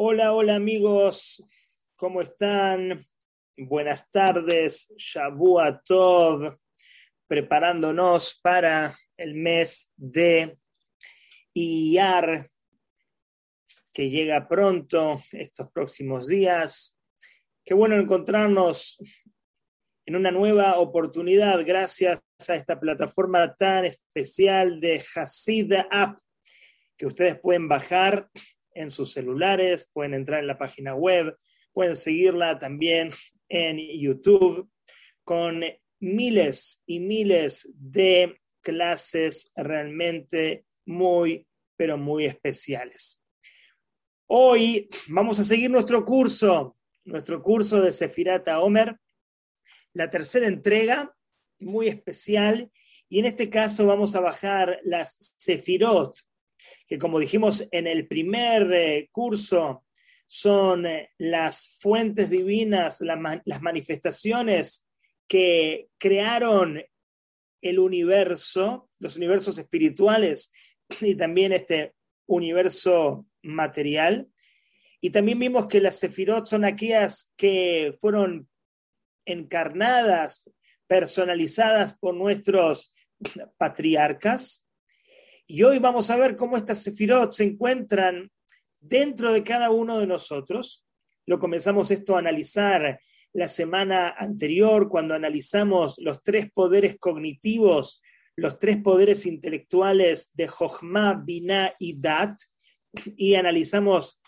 Hola, hola amigos, ¿cómo están? Buenas tardes, Shavua Tov, preparándonos para el mes de Iyar, que llega pronto estos próximos días. Qué bueno encontrarnos en una nueva oportunidad gracias a esta plataforma tan especial de Hasid App que ustedes pueden bajar en sus celulares, pueden entrar en la página web, pueden seguirla también en YouTube con miles y miles de clases realmente muy, pero muy especiales. Hoy vamos a seguir nuestro curso, nuestro curso de Sefirata Omer, la tercera entrega, muy especial, y en este caso vamos a bajar las Sefirot que como dijimos en el primer eh, curso, son eh, las fuentes divinas, las manifestaciones que crearon el universo, los universos espirituales y también este universo material. Y también vimos que las sefirot son aquellas que fueron encarnadas, personalizadas por nuestros patriarcas. Y hoy vamos a ver cómo estas sefirot se encuentran dentro de cada uno de nosotros. Lo comenzamos esto a analizar la semana anterior cuando analizamos los tres poderes cognitivos, los tres poderes intelectuales de Jochma, Binah y Dat, y analizamos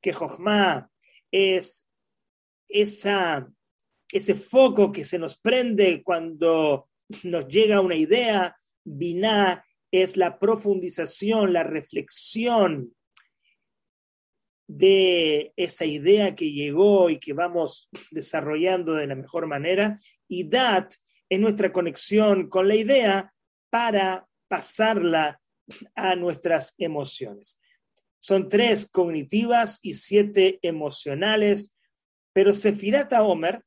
que Jochma es ese foco que se nos prende cuando nos llega una idea, Binah es la profundización, la reflexión de esa idea que llegó y que vamos desarrollando de la mejor manera. Y dat es nuestra conexión con la idea para pasarla a nuestras emociones. Son tres cognitivas y siete emocionales, pero Sefirata Omer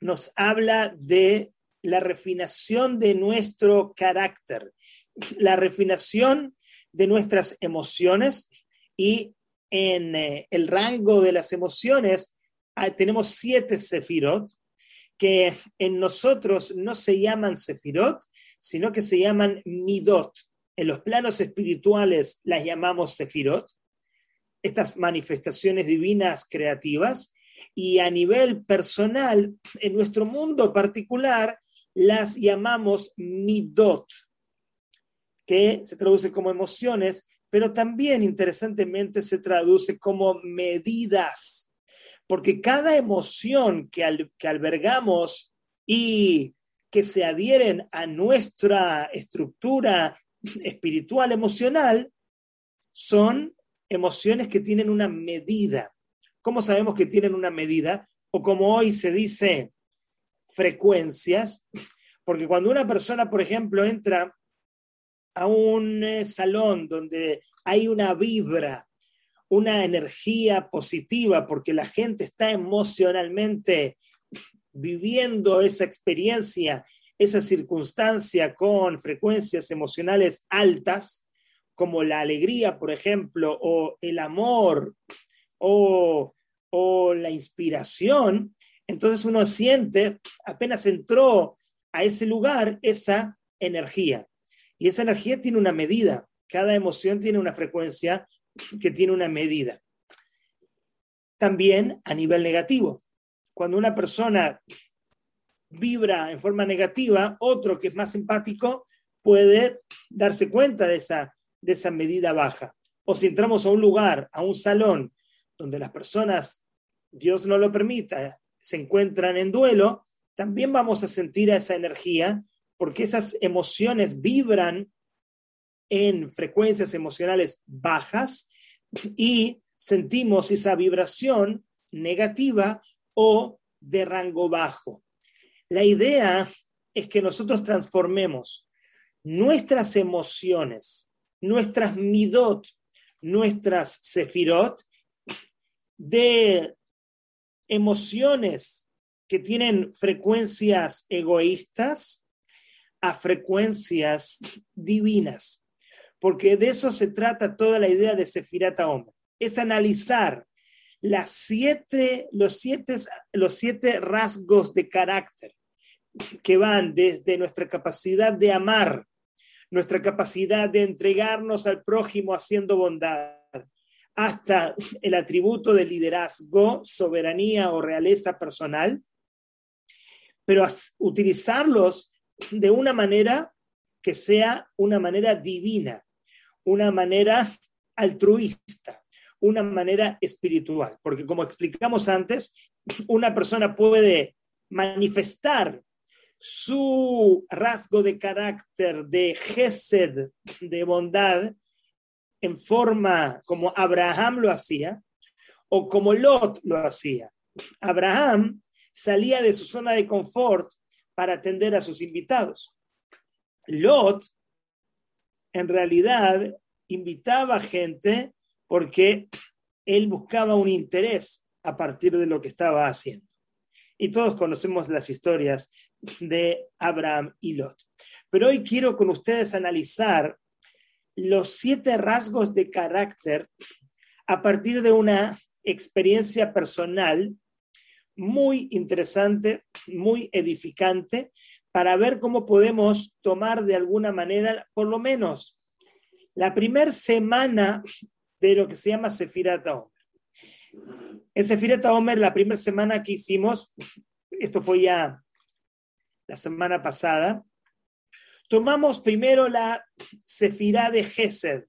nos habla de la refinación de nuestro carácter, la refinación de nuestras emociones y en eh, el rango de las emociones ah, tenemos siete sefirot que en nosotros no se llaman sefirot, sino que se llaman midot. En los planos espirituales las llamamos sefirot, estas manifestaciones divinas creativas, y a nivel personal, en nuestro mundo particular, las llamamos midot, que se traduce como emociones, pero también interesantemente se traduce como medidas, porque cada emoción que, que albergamos y que se adhieren a nuestra estructura espiritual emocional son emociones que tienen una medida. ¿Cómo sabemos que tienen una medida? O como hoy se dice, frecuencias, porque cuando una persona, por ejemplo, entra a un eh, salón donde hay una vibra, una energía positiva, porque la gente está emocionalmente viviendo esa experiencia, esa circunstancia con frecuencias emocionales altas, como la alegría, por ejemplo, o el amor, o, o la inspiración, entonces uno siente, apenas entró a ese lugar, esa energía. Y esa energía tiene una medida. Cada emoción tiene una frecuencia que tiene una medida. También a nivel negativo. Cuando una persona vibra en forma negativa, otro que es más empático puede darse cuenta de esa, de esa medida baja. O si entramos a un lugar, a un salón, donde las personas, Dios no lo permita, se encuentran en duelo, también vamos a sentir esa energía porque esas emociones vibran en frecuencias emocionales bajas y sentimos esa vibración negativa o de rango bajo. La idea es que nosotros transformemos nuestras emociones, nuestras midot, nuestras sefirot, de emociones que tienen frecuencias egoístas a frecuencias divinas, porque de eso se trata toda la idea de Sefirata Hombre, es analizar siete, los, siete, los siete rasgos de carácter que van desde nuestra capacidad de amar, nuestra capacidad de entregarnos al prójimo haciendo bondad, hasta el atributo de liderazgo, soberanía o realeza personal, pero utilizarlos de una manera que sea una manera divina, una manera altruista, una manera espiritual, porque como explicamos antes, una persona puede manifestar su rasgo de carácter de gesed, de bondad, en forma como Abraham lo hacía o como Lot lo hacía. Abraham salía de su zona de confort para atender a sus invitados. Lot, en realidad, invitaba gente porque él buscaba un interés a partir de lo que estaba haciendo. Y todos conocemos las historias de Abraham y Lot. Pero hoy quiero con ustedes analizar los siete rasgos de carácter a partir de una experiencia personal muy interesante, muy edificante, para ver cómo podemos tomar de alguna manera, por lo menos, la primera semana de lo que se llama Sefirat Omer. En Sefirat Omer, la primera semana que hicimos, esto fue ya la semana pasada, tomamos primero la Sefirá de Gesed,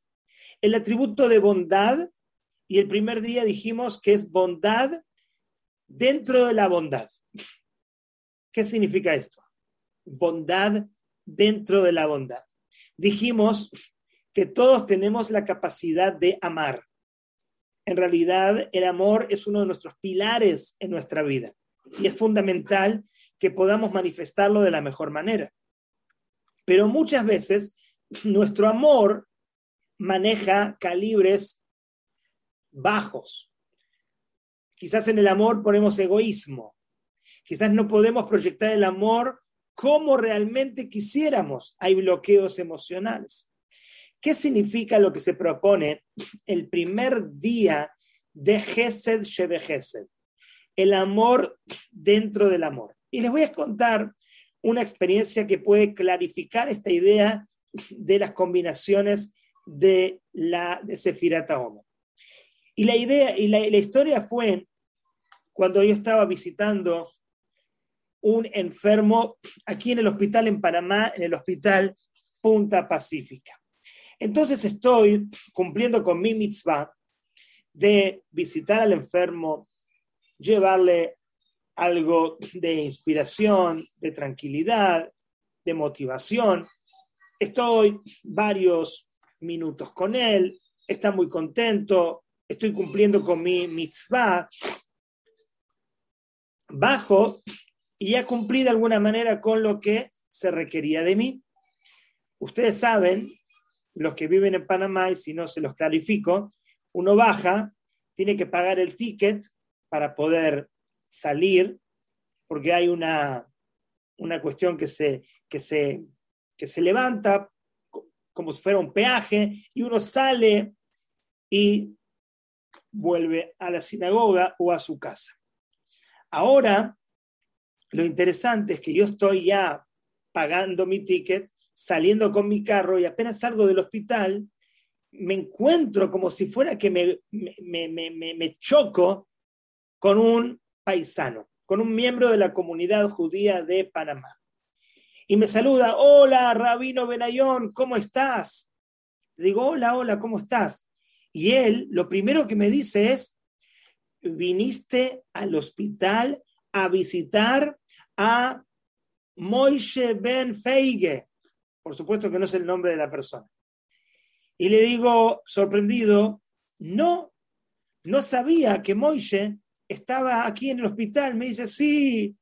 el atributo de bondad, y el primer día dijimos que es bondad dentro de la bondad. ¿Qué significa esto? Bondad dentro de la bondad. Dijimos que todos tenemos la capacidad de amar. En realidad, el amor es uno de nuestros pilares en nuestra vida y es fundamental que podamos manifestarlo de la mejor manera. Pero muchas veces nuestro amor maneja calibres bajos. Quizás en el amor ponemos egoísmo. Quizás no podemos proyectar el amor como realmente quisiéramos. Hay bloqueos emocionales. ¿Qué significa lo que se propone el primer día de Gesed Shebe Gesed? El amor dentro del amor. Y les voy a contar una experiencia que puede clarificar esta idea de las combinaciones de la de Y la idea y la, la historia fue cuando yo estaba visitando un enfermo aquí en el hospital en Panamá, en el hospital Punta Pacífica. Entonces estoy cumpliendo con mi mitzvah de visitar al enfermo, llevarle algo de inspiración, de tranquilidad, de motivación. Estoy varios minutos con él, está muy contento, estoy cumpliendo con mi mitzvah. Bajo y ya cumplí de alguna manera con lo que se requería de mí. Ustedes saben, los que viven en Panamá, y si no se los clarifico, uno baja, tiene que pagar el ticket para poder salir, porque hay una, una cuestión que se, que, se, que se levanta como si fuera un peaje y uno sale y vuelve a la sinagoga o a su casa. Ahora, lo interesante es que yo estoy ya pagando mi ticket, saliendo con mi carro y apenas salgo del hospital, me encuentro como si fuera que me, me, me, me choco con un paisano, con un miembro de la comunidad judía de Panamá. Y me saluda, hola, Rabino Benayón, ¿cómo estás? Le digo, hola, hola, ¿cómo estás? Y él lo primero que me dice es, viniste al hospital a visitar a Moishe Ben Feige. Por supuesto que no es el nombre de la persona. Y le digo, sorprendido, no, no sabía que Moishe estaba aquí en el hospital, me dice, sí,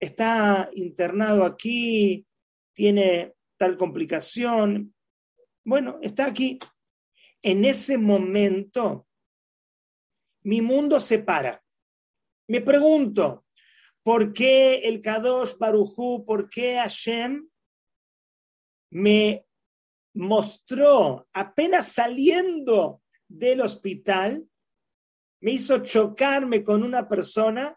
está internado aquí, tiene tal complicación. Bueno, está aquí. En ese momento, mi mundo se para. Me pregunto, ¿por qué el Kadosh Barujú, por qué Hashem me mostró apenas saliendo del hospital me hizo chocarme con una persona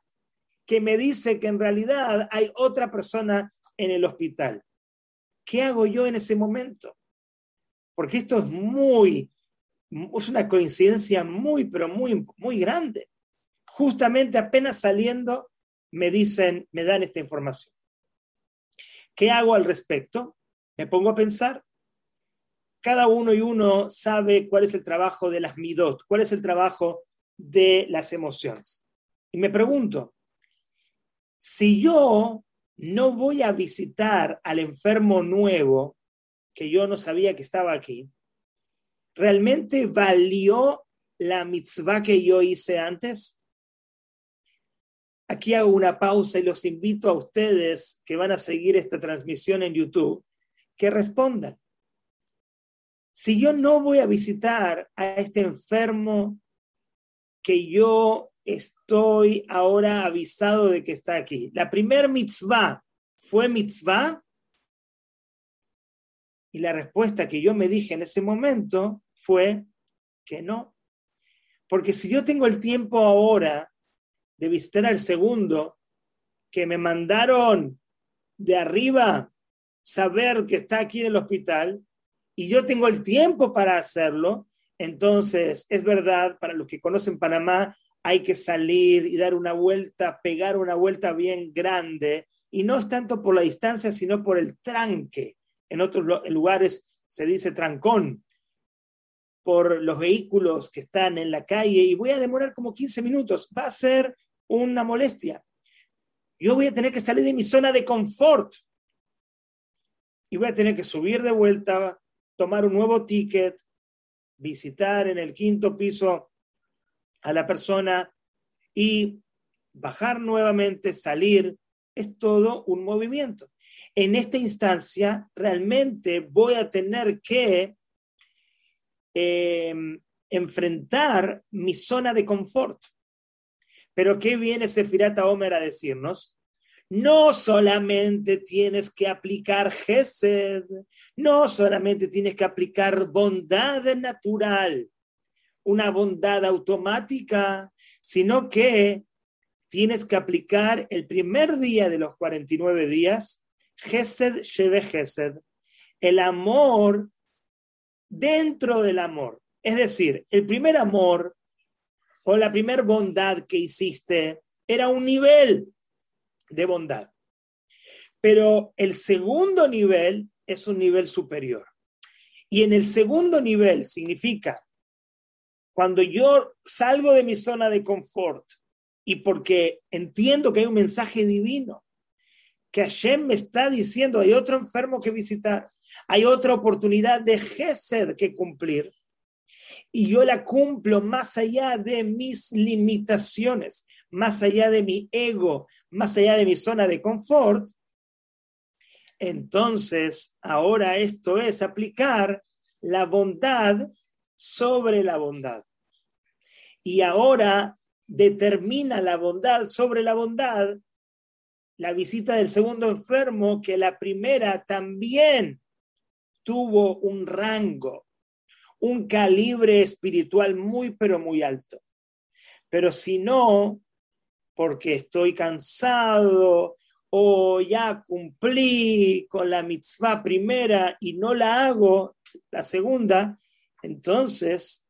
que me dice que en realidad hay otra persona en el hospital. ¿Qué hago yo en ese momento? Porque esto es muy, es una coincidencia muy, pero muy, muy grande. Justamente apenas saliendo me dicen, me dan esta información. ¿Qué hago al respecto? Me pongo a pensar. Cada uno y uno sabe cuál es el trabajo de las midot, cuál es el trabajo de las emociones. Y me pregunto, si yo no voy a visitar al enfermo nuevo, que yo no sabía que estaba aquí, ¿realmente valió la mitzvah que yo hice antes? Aquí hago una pausa y los invito a ustedes que van a seguir esta transmisión en YouTube que respondan. Si yo no voy a visitar a este enfermo que yo estoy ahora avisado de que está aquí, la primer mitzvah fue mitzvah y la respuesta que yo me dije en ese momento fue que no. Porque si yo tengo el tiempo ahora de visitar al segundo, que me mandaron de arriba saber que está aquí en el hospital, y yo tengo el tiempo para hacerlo, entonces es verdad, para los que conocen Panamá, hay que salir y dar una vuelta, pegar una vuelta bien grande, y no es tanto por la distancia, sino por el tranque. En otros lugares se dice trancón, por los vehículos que están en la calle, y voy a demorar como 15 minutos. Va a ser una molestia. Yo voy a tener que salir de mi zona de confort y voy a tener que subir de vuelta, tomar un nuevo ticket, visitar en el quinto piso a la persona y bajar nuevamente, salir. Es todo un movimiento. En esta instancia, realmente voy a tener que em, enfrentar mi zona de confort. Pero ¿qué viene Sefirata Omer a decirnos? No solamente tienes que aplicar Gesed, no solamente tienes que aplicar bondad natural, una bondad automática, sino que tienes que aplicar el primer día de los 49 días, Gesed Sheve Gesed, el amor dentro del amor. Es decir, el primer amor o la primera bondad que hiciste era un nivel de bondad. Pero el segundo nivel es un nivel superior. Y en el segundo nivel significa, cuando yo salgo de mi zona de confort y porque entiendo que hay un mensaje divino, que Hashem me está diciendo, hay otro enfermo que visitar, hay otra oportunidad de Gesed que cumplir, y yo la cumplo más allá de mis limitaciones, más allá de mi ego, más allá de mi zona de confort, entonces ahora esto es aplicar la bondad sobre la bondad. Y ahora determina la bondad sobre la bondad la visita del segundo enfermo, que la primera también tuvo un rango, un calibre espiritual muy, pero muy alto. Pero si no, porque estoy cansado o ya cumplí con la mitzvah primera y no la hago, la segunda, entonces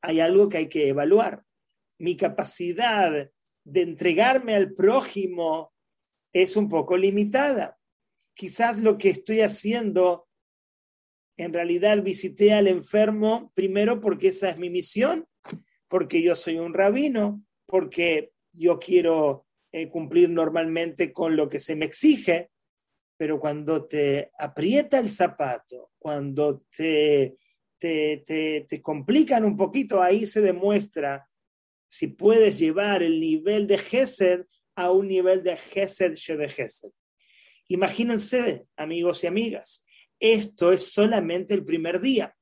hay algo que hay que evaluar. Mi capacidad de entregarme al prójimo es un poco limitada. Quizás lo que estoy haciendo en realidad visité al enfermo primero porque esa es mi misión, porque yo soy un rabino, porque yo quiero eh, cumplir normalmente con lo que se me exige, pero cuando te aprieta el zapato, cuando te, te, te, complican un poquito, ahí se demuestra si puedes llevar el nivel de Gesed a un nivel de Gesed Shebe Gesed. Imagínense, amigos y amigas, esto es solamente el primer día.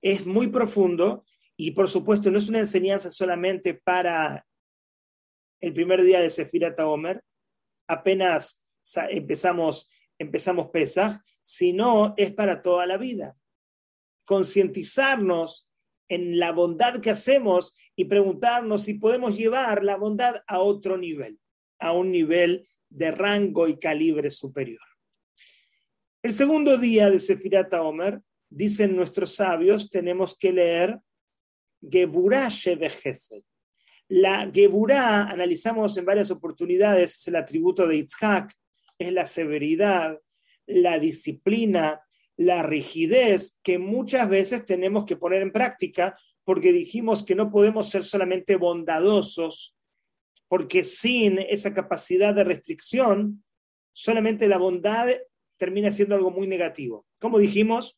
Es muy profundo y por supuesto no es una enseñanza solamente para el primer día de Sefirata Taomer, apenas empezamos, empezamos Pesach, sino es para toda la vida. Concientizarnos en la bondad que hacemos y preguntarnos si podemos llevar la bondad a otro nivel, a un nivel de rango y calibre superior. El segundo día de Sefirat Omer, dicen nuestros sabios, tenemos que leer Geburah Shebechesed. La Geburah, analizamos en varias oportunidades, es el atributo de Yitzhak, es la severidad, la disciplina, la rigidez que muchas veces tenemos que poner en práctica porque dijimos que no podemos ser solamente bondadosos, porque sin esa capacidad de restricción, solamente la bondad termina siendo algo muy negativo. Como dijimos,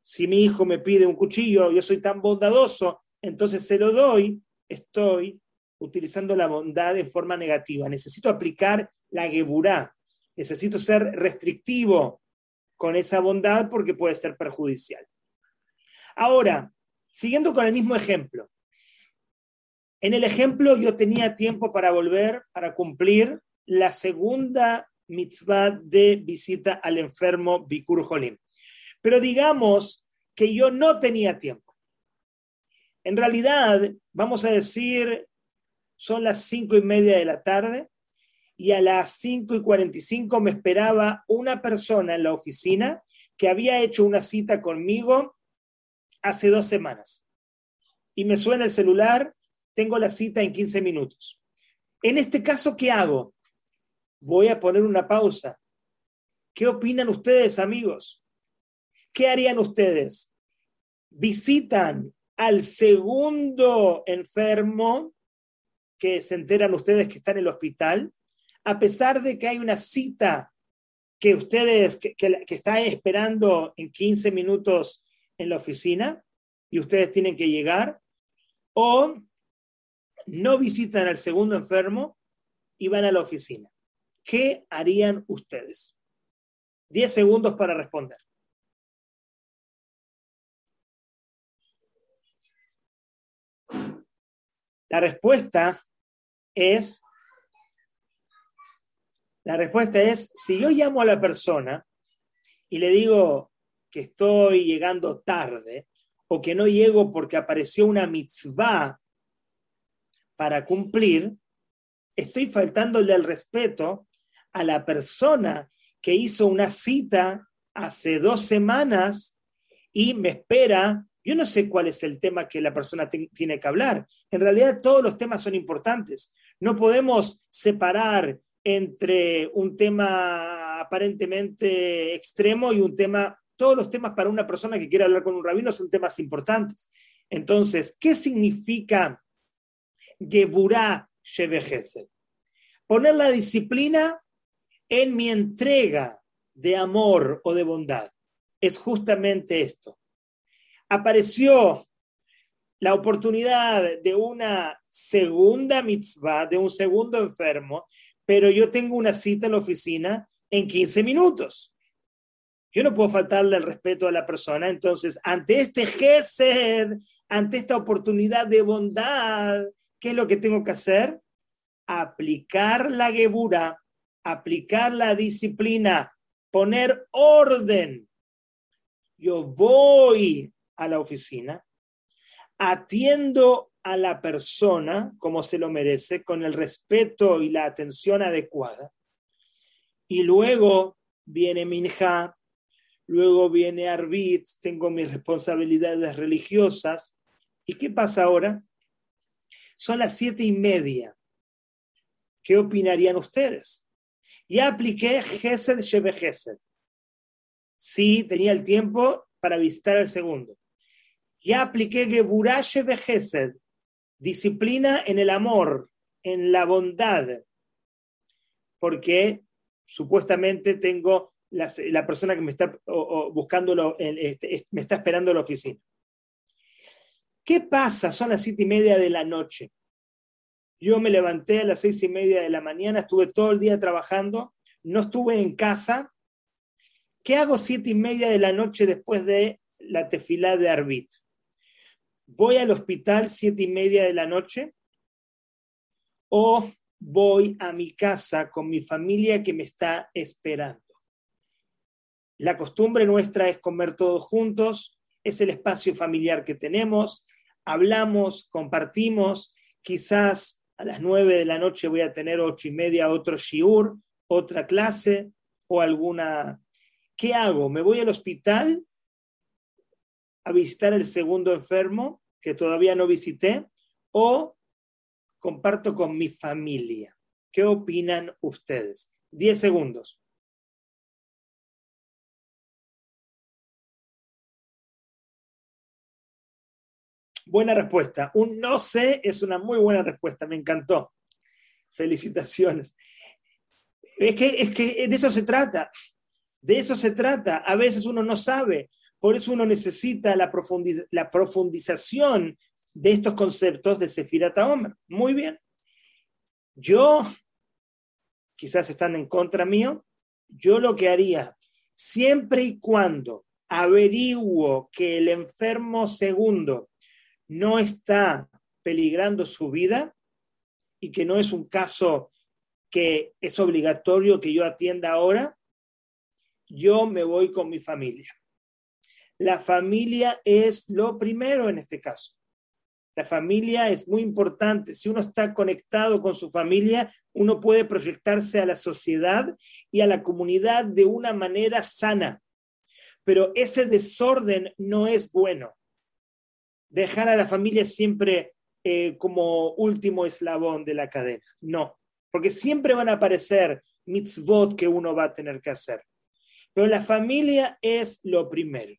si mi hijo me pide un cuchillo, yo soy tan bondadoso, entonces se lo doy, estoy utilizando la bondad en forma negativa. Necesito aplicar la geburá, necesito ser restrictivo con esa bondad porque puede ser perjudicial. Ahora, siguiendo con el mismo ejemplo. En el ejemplo yo tenía tiempo para volver, para cumplir la segunda mitzvah de visita al enfermo Bikur Jolim. Pero digamos que yo no tenía tiempo. En realidad, vamos a decir, son las cinco y media de la tarde y a las cinco y cuarenta y cinco me esperaba una persona en la oficina que había hecho una cita conmigo hace dos semanas. Y me suena el celular, tengo la cita en 15 minutos. En este caso, ¿qué hago? Voy a poner una pausa. ¿Qué opinan ustedes, amigos? ¿qué harían ustedes? Visitan al segundo enfermo que se enteran ustedes que está en el hospital, a pesar de que hay una cita que ustedes, que, está esperando en 15 minutos en la oficina y ustedes tienen que llegar, o no visitan al segundo enfermo y van a la oficina. ¿Qué harían ustedes? Diez segundos para responder. La respuesta es, la respuesta es, si yo llamo a la persona y le digo que estoy llegando tarde o que no llego porque apareció una mitzvah para cumplir, estoy faltándole el respeto a la persona que hizo una cita hace dos semanas y me espera yo no sé cuál es el tema que la persona tiene que hablar. En realidad todos los temas son importantes. No podemos separar entre un tema aparentemente extremo y un tema, todos los temas para una persona que quiere hablar con un rabino son temas importantes. Entonces, ¿qué significa Geburah Shevehesed? Poner la disciplina en mi entrega de amor o de bondad. Es justamente esto apareció la oportunidad de una segunda mitzvah, de un segundo enfermo, pero yo tengo una cita en la oficina en 15 minutos. Yo no puedo faltarle el respeto a la persona. Entonces, ante este gesed, ante esta oportunidad de bondad, ¿qué es lo que tengo que hacer? Aplicar la gebura, aplicar la disciplina, poner orden. Yo voy a la oficina, atiendo a la persona como se lo merece, con el respeto y la atención adecuada, y luego viene Minja, luego viene Arbit, tengo mis responsabilidades religiosas, ¿y qué pasa ahora? Son las siete y media. ¿Qué opinarían ustedes? Ya apliqué Gesed Shebe Gesed. Sí, tenía el tiempo para visitar el segundo ya apliqué Geburashe Bejesed, disciplina en el amor, en la bondad, porque supuestamente tengo la, persona que me está buscando, este, me está esperando en la oficina. ¿Qué pasa? Son las siete y media de la noche. Yo me levanté a las seis y media de la mañana, estuve todo el día trabajando, no estuve en casa. ¿Qué hago siete y media de la noche después de la tefilá de Arbit? voy al hospital siete y media de la noche o voy a mi casa con mi familia que me está esperando. La costumbre nuestra es comer todos juntos, es el espacio familiar que tenemos, hablamos, compartimos, quizás a las nueve de la noche voy a tener ocho y media otro shiur, otra clase o alguna... ¿Qué hago? ¿Me voy al hospital a visitar el segundo enfermo que todavía no visité o comparto con mi familia? ¿Qué opinan ustedes? Diez segundos. Buena respuesta. Un no sé es una muy buena respuesta, me encantó. Felicitaciones. Es que, es que de eso se trata, de eso se trata. A veces uno no sabe, por eso uno necesita la, la profundización de estos conceptos de Sefirat Omer. Muy bien. Yo, quizás están en contra mío, yo lo que haría, siempre y cuando averiguo que el enfermo segundo no está peligrando su vida y que no es un caso que es obligatorio que yo atienda ahora, yo me voy con mi familia. La familia es lo primero en este caso. La familia es muy importante. Si uno está conectado con su familia, uno puede proyectarse a la sociedad y a la comunidad de una manera sana. Pero ese desorden no es bueno dejar a la familia siempre eh, como último eslabón de la cadena. No, porque siempre van a aparecer mitzvot que uno va a tener que hacer. Pero la familia es lo primero.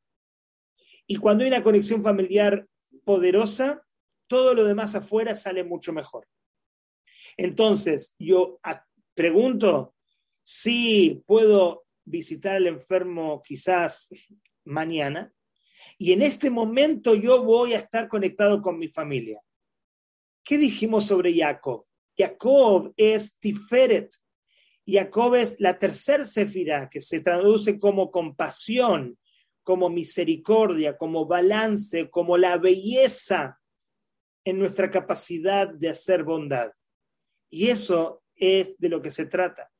Y cuando hay una conexión familiar poderosa, todo lo demás afuera sale mucho mejor. Entonces, yo pregunto si puedo visitar al enfermo quizás mañana, y en este momento yo voy a estar conectado con mi familia. ¿Qué dijimos sobre Jacob? Jacob es Tiferet. Jacob es la tercera sefira que se traduce como compasión, como misericordia, como balance, como la belleza en nuestra capacidad de hacer bondad. Y eso es de lo que se trata.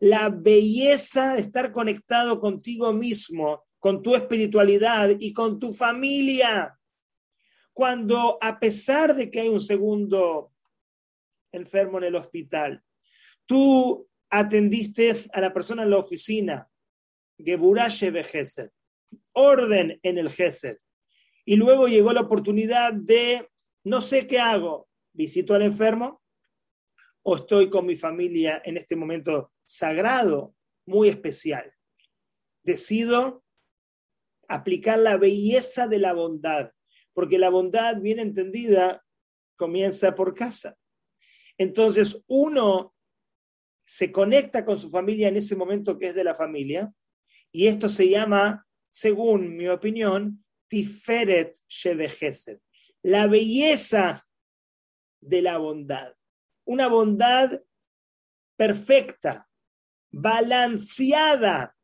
La belleza de estar conectado contigo mismo con tu espiritualidad y con tu familia. Cuando a pesar de que hay un segundo enfermo en el hospital, tú atendiste a la persona en la oficina, Geburashe Gesed, orden en el Gesed, y luego llegó la oportunidad de, no sé qué hago, visito al enfermo o estoy con mi familia en este momento sagrado, muy especial. Decido aplicar la belleza de la bondad, porque la bondad bien entendida comienza por casa. Entonces uno se conecta con su familia en ese momento que es de la familia, y esto se llama, según mi opinión, Tiferet Shevechesed, la belleza de la bondad, una bondad perfecta, balanceada,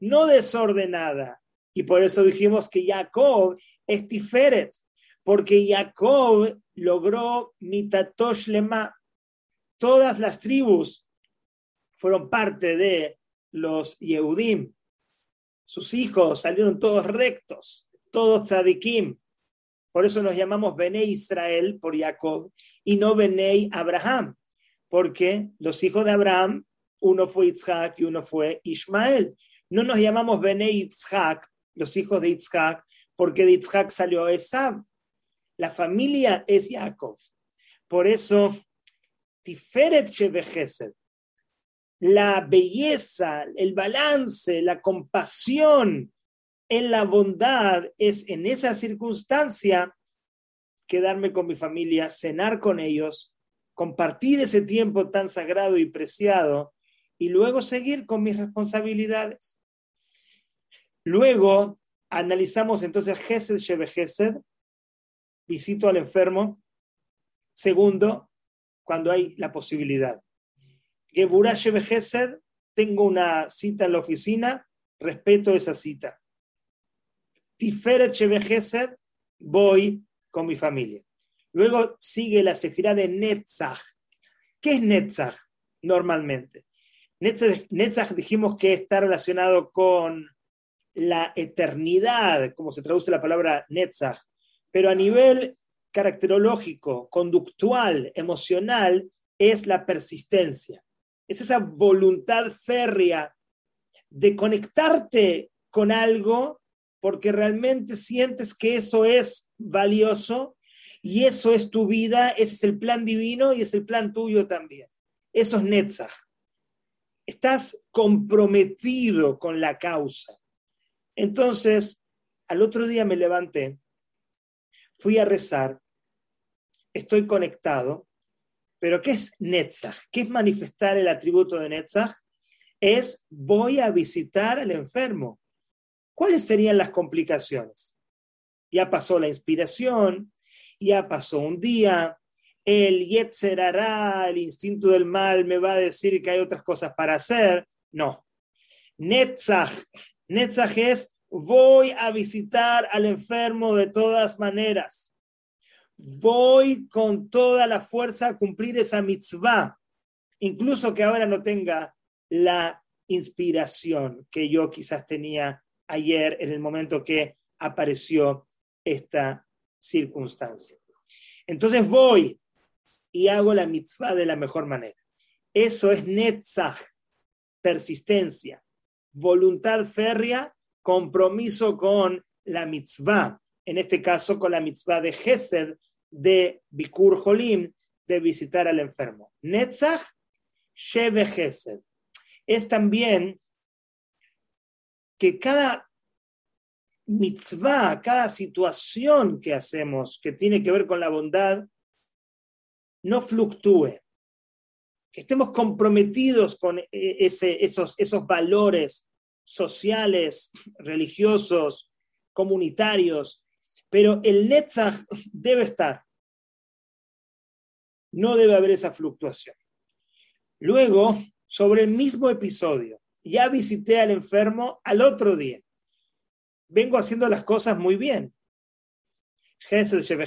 no desordenada, y por eso dijimos que Jacob es Tiferet, porque Jacob logró mitatosh lema. Todas las tribus fueron parte de los Yehudim. Sus hijos salieron todos rectos, todos tzadikim. Por eso nos llamamos Benei Israel por Jacob y no Benei Abraham, porque los hijos de Abraham, uno fue Isaac y uno fue Ismael. No nos llamamos Benei Isaac los hijos de Yitzhak, porque de Yitzhak salió Esab. La familia es Jacob. Por eso, Tiferet Shevechesed, la belleza, el balance, la compasión en la bondad es en esa circunstancia quedarme con mi familia, cenar con ellos, compartir ese tiempo tan sagrado y preciado y luego seguir con mis responsabilidades. Luego analizamos entonces Gesed Shebe Gesed, visito al enfermo. Segundo, cuando hay la posibilidad. Geburah Shebe Gesed, tengo una cita en la oficina, respeto esa cita. Tiferet Shebe Gesed, voy con mi familia. Luego sigue la sefirá de Netzach. ¿Qué es Netzach normalmente? Netzach dijimos que está relacionado con la eternidad, como se traduce la palabra Netzach, pero a nivel caracterológico, conductual, emocional, es la persistencia. Es esa voluntad férrea de conectarte con algo porque realmente sientes que eso es valioso y eso es tu vida, ese es el plan divino y es el plan tuyo también. Eso es Netzach. Estás comprometido con la causa. Entonces, al otro día me levanté, fui a rezar, estoy conectado, pero ¿qué es Netzach? ¿Qué es manifestar el atributo de Netzach? Es voy a visitar al enfermo. ¿Cuáles serían las complicaciones? Ya pasó la inspiración, ya pasó un día, el Yetzer el instinto del mal, me va a decir que hay otras cosas para hacer. No. Netzach, Netzach es voy a visitar al enfermo de todas maneras. Voy con toda la fuerza a cumplir esa mitzvah, incluso que ahora no tenga la inspiración que yo quizás tenía ayer en el momento que apareció esta circunstancia. Entonces voy y hago la mitzvah de la mejor manera. Eso es netzach, persistencia, voluntad férrea, compromiso con la mitzvah, en este caso con la mitzvah de Gesed, de Bikur Jolim, de visitar al enfermo. Netzach, Sheve Gesed. Es también que cada mitzvah, cada situación que hacemos que tiene que ver con la bondad, no fluctúe, que estemos comprometidos con ese, esos, esos valores sociales, religiosos, comunitarios, pero el Netzach debe estar. No debe haber esa fluctuación. Luego, sobre el mismo episodio, ya visité al enfermo al otro día vengo haciendo las cosas muy bien. Gesed Sheve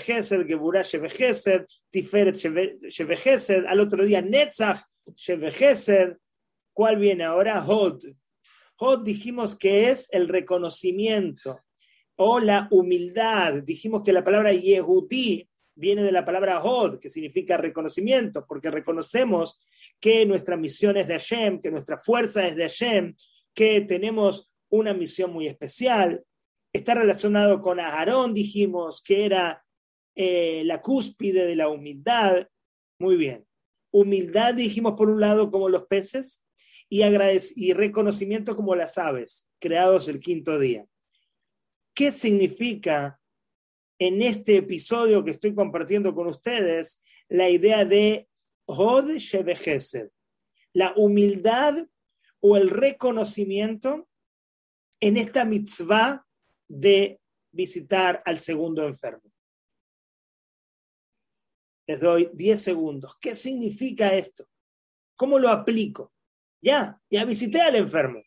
Gesed, Tiferet Sheve Gesed, al otro día Netzach. ¿Cuál viene ahora? Hod. Hod dijimos que es el reconocimiento o la humildad. Dijimos que la palabra Yehudi viene de la palabra Hod, que significa reconocimiento, porque reconocemos que nuestra misión es de Hashem, que nuestra fuerza es de Hashem, que tenemos una misión muy especial. Está relacionado con Aarón, dijimos, que era eh, la cúspide de la humildad. Muy bien. Humildad, dijimos por un lado, como los peces, y, y reconocimiento como las aves, creados el quinto día. ¿Qué significa en este episodio que estoy compartiendo con ustedes la idea de Hod Shebehesed? La humildad o el reconocimiento en esta mitzvah de visitar al segundo enfermo. Les doy 10 segundos. ¿Qué significa esto? ¿Cómo lo aplico? Ya, ya visité al enfermo.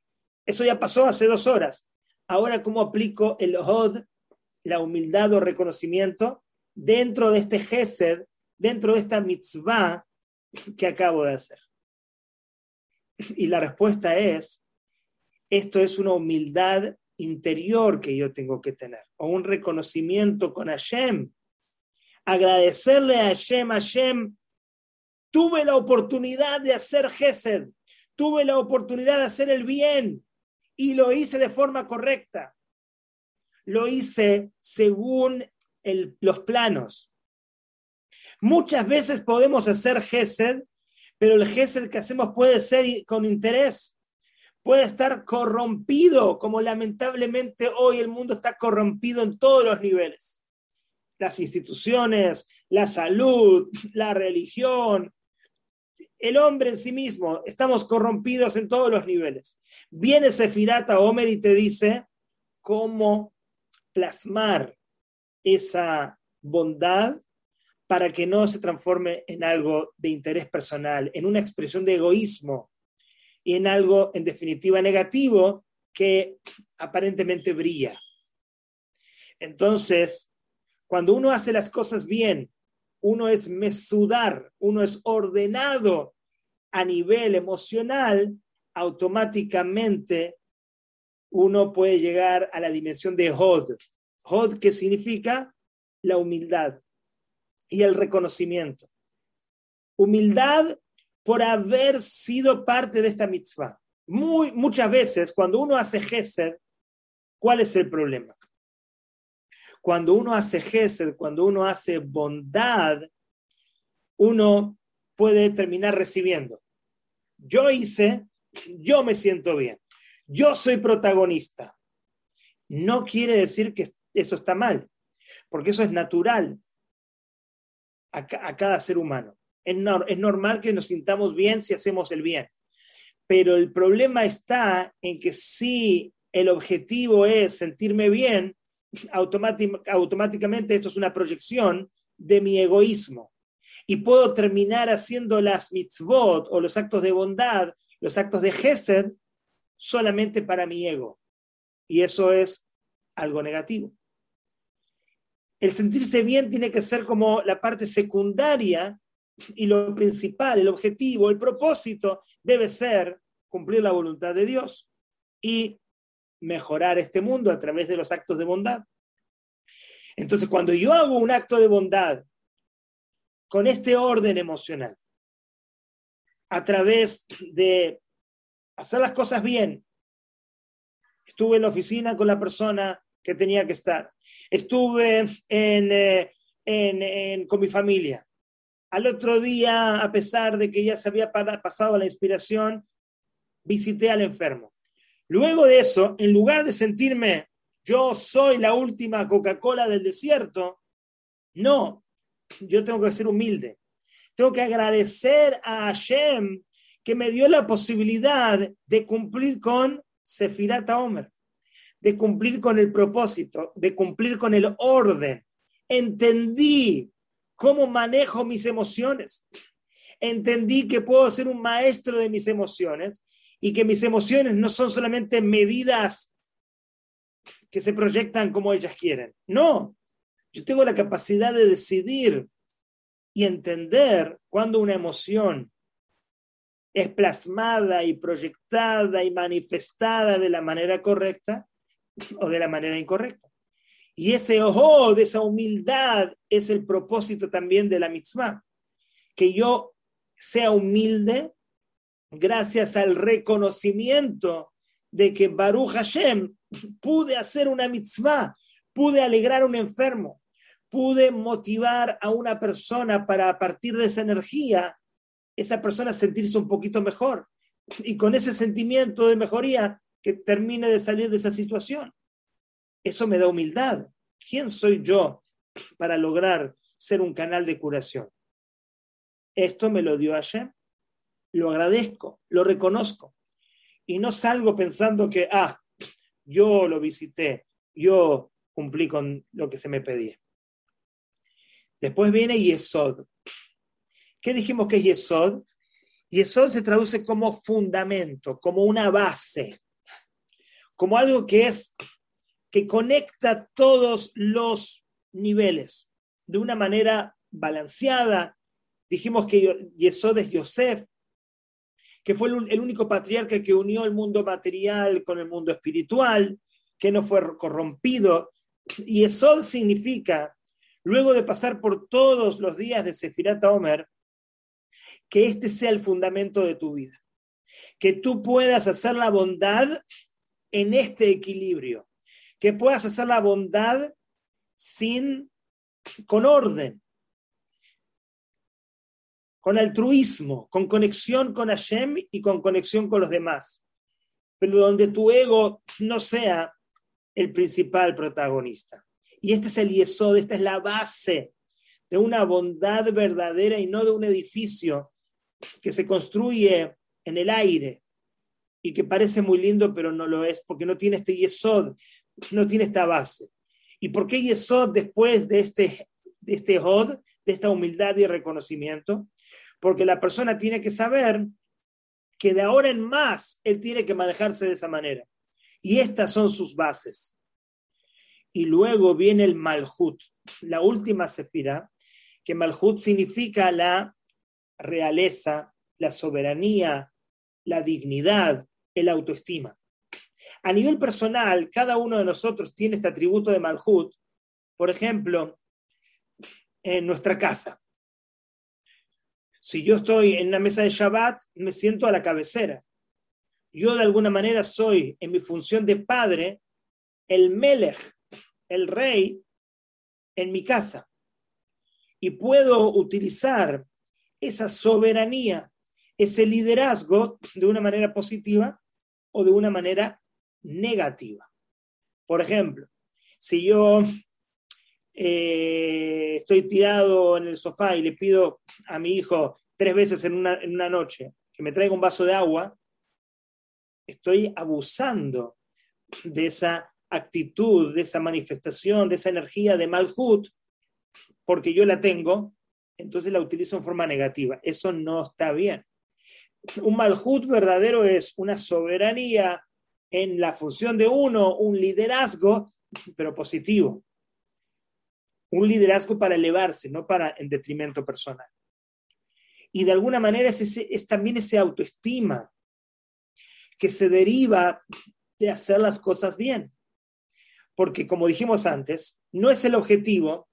Eso ya pasó hace dos horas. Ahora, ¿cómo aplico el hod, la humildad o reconocimiento, dentro de este gesed, dentro de esta mitzvah que acabo de hacer? Y la respuesta es, esto es una humildad interior que yo tengo que tener, o un reconocimiento con Hashem. Agradecerle a Hashem, Hashem, tuve la oportunidad de hacer Gesed, tuve la oportunidad de hacer el bien y lo hice de forma correcta. Lo hice según los planos. Muchas veces podemos hacer Gesed, pero el Gesed que hacemos puede ser con interés puede estar corrompido, como lamentablemente hoy el mundo está corrompido en todos los niveles. Las instituciones, la salud, la religión, el hombre en sí mismo, estamos corrompidos en todos los niveles. Viene Sefirata Omer y te dice cómo plasmar esa bondad para que no se transforme en algo de interés personal, en una expresión de egoísmo, y en algo, en definitiva, negativo que aparentemente brilla. Entonces, cuando uno hace las cosas bien, uno es mesudar, uno es ordenado a nivel emocional, automáticamente uno puede llegar a la dimensión de Hod. Hod, que significa la humildad. y el reconocimiento. Humildad por haber sido parte de esta mitzvah. Muy, muchas veces, cuando uno hace gesed, ¿cuál es el problema? Cuando uno hace gesed, cuando uno hace bondad, uno puede terminar recibiendo. Yo hice, yo me siento bien, yo soy protagonista. No quiere decir que eso está mal, porque eso es natural a, a cada ser humano. Es, es normal que nos sintamos bien si hacemos el bien. Pero el problema está en que si el objetivo es sentirme bien, automáticamente esto es una proyección de mi egoísmo. Y puedo terminar haciendo las mitzvot o los actos de bondad, los actos de gesed, solamente para mi ego. Y eso es algo negativo. El sentirse bien tiene que ser como la parte secundaria y lo principal, el objetivo, el propósito debe ser cumplir la voluntad de Dios y mejorar este mundo a través de los actos de bondad. Entonces, cuando yo hago un acto de bondad con este orden emocional, a través de hacer las cosas bien, estuve en la oficina con la persona que tenía que estar, estuve en, eh, con mi familia, al otro día, a pesar de que ya se había pasado la inspiración, visité al enfermo. Luego de eso, en lugar de sentirme yo soy la última Coca-Cola del desierto, no, yo tengo que ser humilde. Tengo que agradecer a Hashem que me dio la posibilidad de cumplir con Sefirat Omer, de cumplir con el propósito, de cumplir con el orden. Entendí cómo manejo mis emociones. Entendí que puedo ser un maestro de mis emociones y que mis emociones no son solamente medidas que se proyectan como ellas quieren. No, yo tengo la capacidad de decidir y entender cuando una emoción es plasmada y proyectada y manifestada de la manera correcta o de la manera incorrecta. Y ese ojo de esa humildad es el propósito también de la mitzvah. Que yo sea humilde gracias al reconocimiento de que Baruch Hashem pude hacer una mitzvah, pude alegrar a un enfermo, pude motivar a una persona para a partir de esa energía, esa persona sentirse un poquito mejor y con ese sentimiento de mejoría que termine de salir de esa situación. Eso me da humildad. ¿Quién soy yo para lograr ser un canal de curación? Esto me lo dio Hashem. Lo agradezco, lo reconozco. Y no salgo pensando que, ah, yo lo visité, yo cumplí con lo que se me pedía. Después viene Yesod. ¿Qué dijimos que es Yesod? Yesod se traduce como fundamento, como una base, como algo que es que conecta todos los niveles de una manera balanceada. Dijimos que Yesod es Yosef, que fue el único patriarca que unió el mundo material con el mundo espiritual, que no fue corrompido. Y Yesod significa, luego de pasar por todos los días de Sefirat Omer, que este sea el fundamento de tu vida. Que tú puedas hacer la bondad en este equilibrio que puedas hacer la bondad sin, con orden, con altruismo, con conexión con Hashem y con conexión con los demás, pero donde tu ego no sea el principal protagonista. Y este es el yesod, esta es la base de una bondad verdadera y no de un edificio que se construye en el aire y que parece muy lindo, pero no lo es, porque no tiene este yesod, no tiene esta base. ¿Y por qué Yesod después de este, de este Hod, de esta humildad y reconocimiento? Porque la persona tiene que saber que de ahora en más él tiene que manejarse de esa manera. Y estas son sus bases. Y luego viene el Malhut, la última sefira, que Malhut significa la realeza, la soberanía, la dignidad, el autoestima. A nivel personal, cada uno de nosotros tiene este atributo de Malhut. Por ejemplo, en nuestra casa. Si yo estoy en una mesa de Shabbat, me siento a la cabecera. Yo de alguna manera soy, en mi función de padre, el Melech, el rey, en mi casa. Y puedo utilizar esa soberanía, ese liderazgo de una manera positiva o de una manera negativa. Por ejemplo, si yo eh, estoy tirado en el sofá y le pido a mi hijo tres veces en una, en una noche que me traiga un vaso de agua, estoy abusando de esa actitud, de esa manifestación, de esa energía de Malhut, porque yo la tengo, entonces la utilizo en forma negativa. Eso no está bien. Un Malhut verdadero es una soberanía en la función de uno, un liderazgo, pero positivo. Un liderazgo para elevarse, no para en detrimento personal. Y de alguna manera es, también ese autoestima que se deriva de hacer las cosas bien. Porque como dijimos antes, no es el objetivo,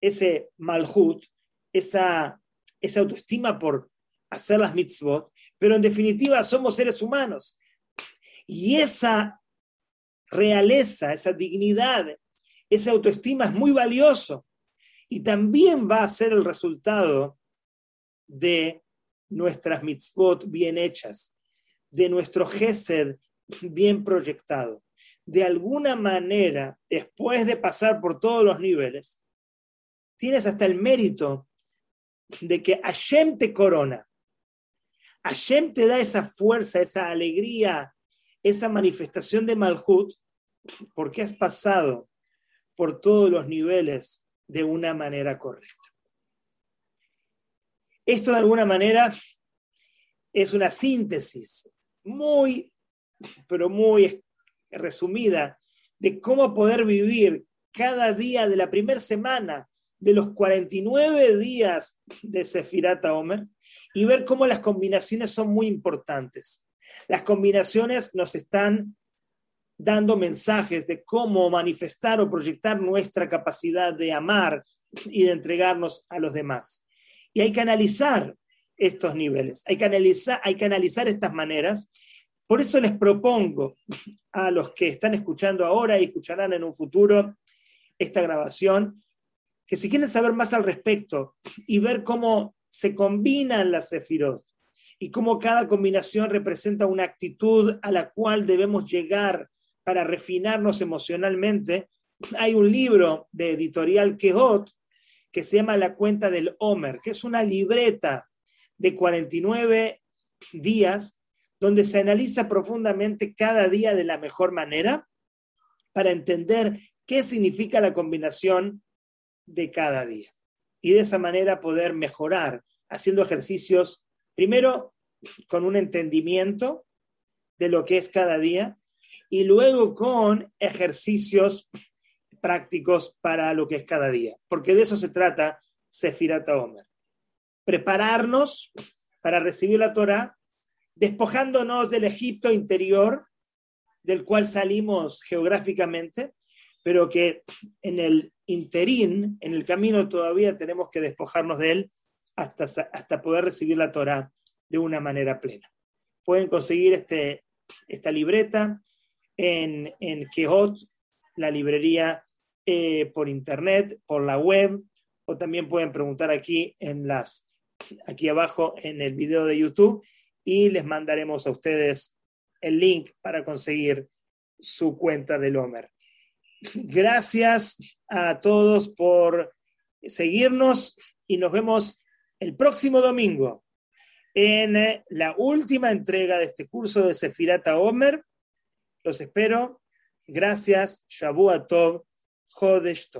ese malhut, esa, esa autoestima por hacer las mitzvot, pero en definitiva somos seres humanos y esa realeza, esa dignidad, esa autoestima es muy valioso y también va a ser el resultado de nuestras mitzvot bien hechas, de nuestro gesed bien proyectado. De alguna manera, después de pasar por todos los niveles, tienes hasta el mérito de que Hashem te corona. Hashem te da esa fuerza, esa alegría, esa manifestación de Malhut porque has pasado por todos los niveles de una manera correcta. Esto de alguna manera es una síntesis muy, pero muy resumida de cómo poder vivir cada día de la primera semana de los 49 días de Sefirata Omer y ver cómo las combinaciones son muy importantes. Las combinaciones nos están dando mensajes de cómo manifestar o proyectar nuestra capacidad de amar y de entregarnos a los demás. Y hay que analizar estos niveles, hay que analizar, hay que analizar estas maneras. Por eso les propongo a los que están escuchando ahora y escucharán en un futuro esta grabación, que si quieren saber más al respecto y ver cómo se combinan las sefirot, y cómo cada combinación representa una actitud a la cual debemos llegar para refinarnos emocionalmente. Hay un libro de editorial Quejot que se llama La cuenta del Homer, que es una libreta de 49 días donde se analiza profundamente cada día de la mejor manera para entender qué significa la combinación de cada día. Y de esa manera poder mejorar haciendo ejercicios primero con un entendimiento de lo que es cada día y luego con ejercicios prácticos para lo que es cada día, porque de eso se trata Sefirata Omer. Prepararnos para recibir la Torah, despojándonos del Egipto interior, del cual salimos geográficamente, pero que en el interín, en el camino todavía tenemos que despojarnos de él hasta, hasta poder recibir la Torah de una manera plena. Pueden conseguir este, esta libreta en, en la librería eh, por internet, por la web, o también pueden preguntar aquí en las, aquí abajo en el video de YouTube y les mandaremos a ustedes el link para conseguir su cuenta del Homer. Gracias a todos por seguirnos y nos vemos el próximo domingo en eh, la última entrega de este curso de Sefirata Omer. Los espero. Gracias. Shabu Tov. Jodesh.